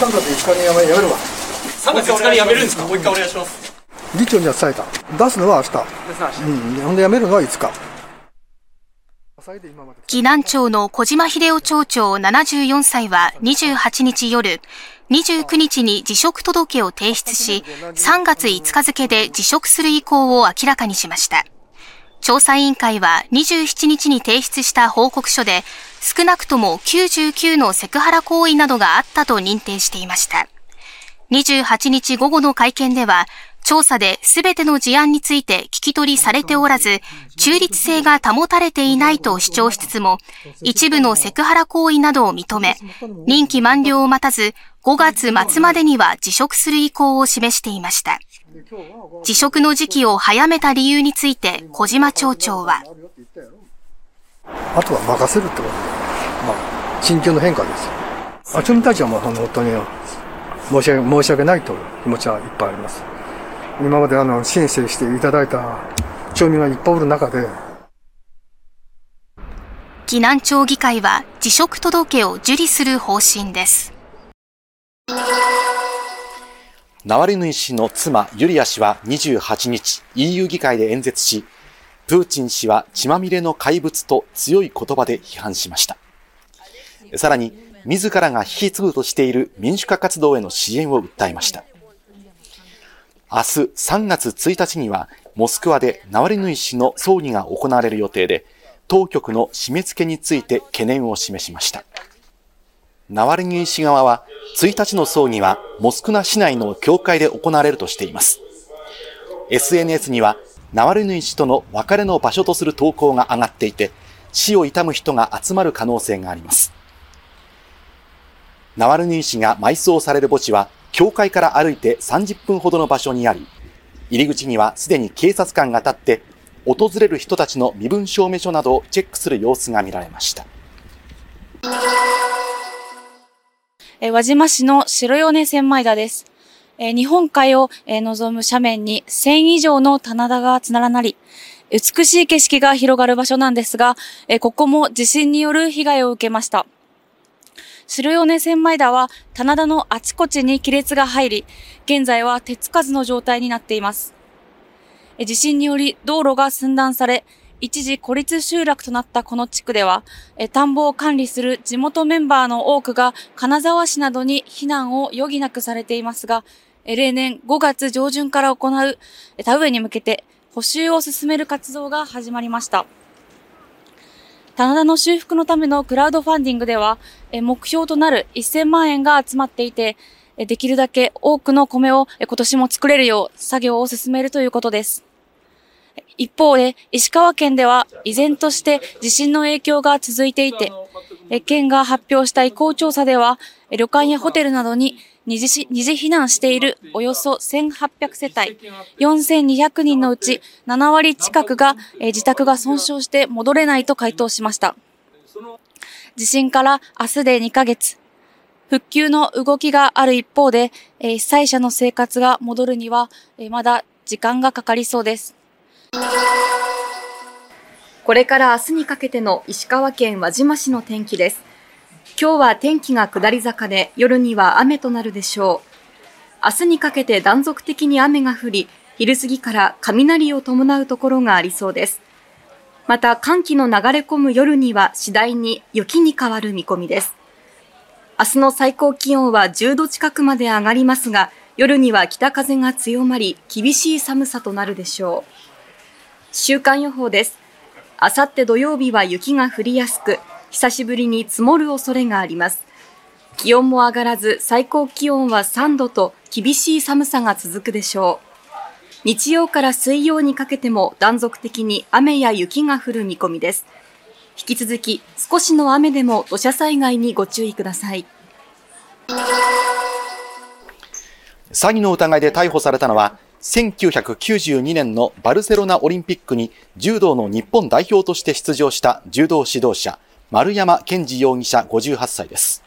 3月5日にやめるわ。3月5日に辞めるんですか？もう一回お願いします。議長には伝えた。出すのは明日。うん。ほんでやめるのは5日岐南町の小島秀夫町長74歳は28日夜、29日に辞職届を提出し、3月5日付で辞職する意向を明らかにしました。調査委員会は27日に提出した報告書で、少なくとも99のセクハラ行為などがあったと認定していました。28日午後の会見では、調査で全ての事案について聞き取りされておらず、中立性が保たれていないと主張しつつも、一部のセクハラ行為などを認め、任期満了を待たず、5月末までには辞職する意向を示していました。辞職の時期を早めた理由について小島町長は。あとは任せるってことで、まあ、心境の変化ですよ。あちょみたちはもう本当に申し訳申し訳ないという気持ちはいっぱいあります。今まであの申請していただいた町民がいっぱいおる中で、岐南町議会は辞職届を受理する方針です。ナワリヌイ氏の妻ユリア氏は28日 EU 議会で演説し、プーチン氏は血まみれの怪物と強い言葉で批判しました。さらに、自らが引き継ぐとしている民主化活動への支援を訴えました。明日3月1日には、モスクワでナワリヌイ氏の葬儀が行われる予定で、当局の締め付けについて懸念を示しました。ナワリヌイ氏側は、1日の葬儀はモスクワ市内の教会で行われるとしています。SNS には、ナワリヌイ氏との別れの場所とする投稿が上がっていて、死を悼む人が集まる可能性があります。ナワルヌイ氏が埋葬される墓地は教会から歩いて30分ほどの場所にあり、入り口にはすでに警察官が立って、訪れる人たちの身分証明書などをチェックする様子が見られました。え輪島市の白米千枚田です。え日本海を、え望む斜面に1000以上の棚田が連なり、美しい景色が広がる場所なんですが、えここも地震による被害を受けました。白米千枚田は棚田のあちこちに亀裂が入り、現在は手つかずの状態になっています。地震により道路が寸断され、一時孤立集落となったこの地区では、田んぼを管理する地元メンバーの多くが金沢市などに避難を余儀なくされていますが、例年5月上旬から行う田植えに向けて補修を進める活動が始まりました。棚田の修復のためのクラウドファンディングでは、目標となる1000万円が集まっていて、できるだけ多くの米を今年も作れるよう作業を進めるということです。一方で、石川県では依然として地震の影響が続いていて、県が発表した意向調査では、旅館やホテルなどに二次二次避難しているおよそ1800世帯4200人のうち7割近くが、自宅が損傷して戻れないと回答しました。地震から明日で2ヶ月。復旧の動きがある一方で、被災者の生活が戻るには、まだ時間がかかりそうです。これから明日にかけての石川県輪島市の天気です。今日は天気が下り坂で夜には雨となるでしょう。明日にかけて断続的に雨が降り、昼過ぎから雷を伴うところがありそうです。また寒気の流れ込む夜には次第に雪に変わる見込みです。明日の最高気温は10度近くまで上がりますが、夜には北風が強まり、厳しい寒さとなるでしょう。週間予報です。あさって土曜日は雪が降りやすく、久しぶりに積もる恐れがあります。気温も上がらず、最高気温は3度と厳しい寒さが続くでしょう。日曜から水曜にかけても断続的に雨や雪が降る見込みです。引き続き少しの雨でも土砂災害にご注意ください。詐欺の疑いで逮捕されたのは、1992年のバルセロナオリンピックに柔道の日本代表として出場した柔道指導者、丸山健二容疑者58歳です。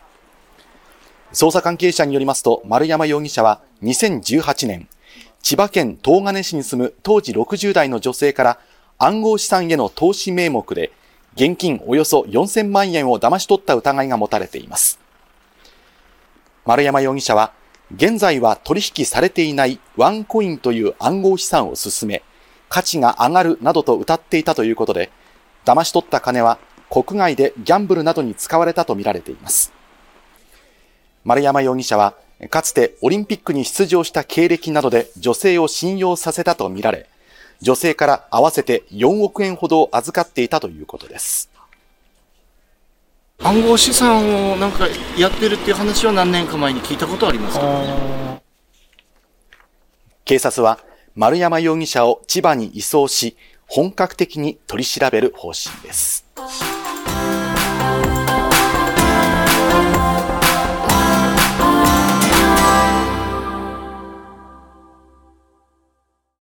捜査関係者によりますと、丸山容疑者は2018年、千葉県東金市に住む当時60代の女性から暗号資産への投資名目で現金およそ4000万円を騙し取った疑いが持たれています。丸山容疑者は、現在は取引されていないワンコインという暗号資産を進め、価値が上がるなどと謳っていたということで、騙し取った金は国外でギャンブルなどに使われたとみられています。丸山容疑者は、かつてオリンピックに出場した経歴などで女性を信用させたとみられ、女性から合わせて4億円ほどを預かっていたということです。暗号資産をなんかやってるっていう話は何年か前に聞いたことあります警察は丸山容疑者を千葉に移送し、本格的に取り調べる方針です。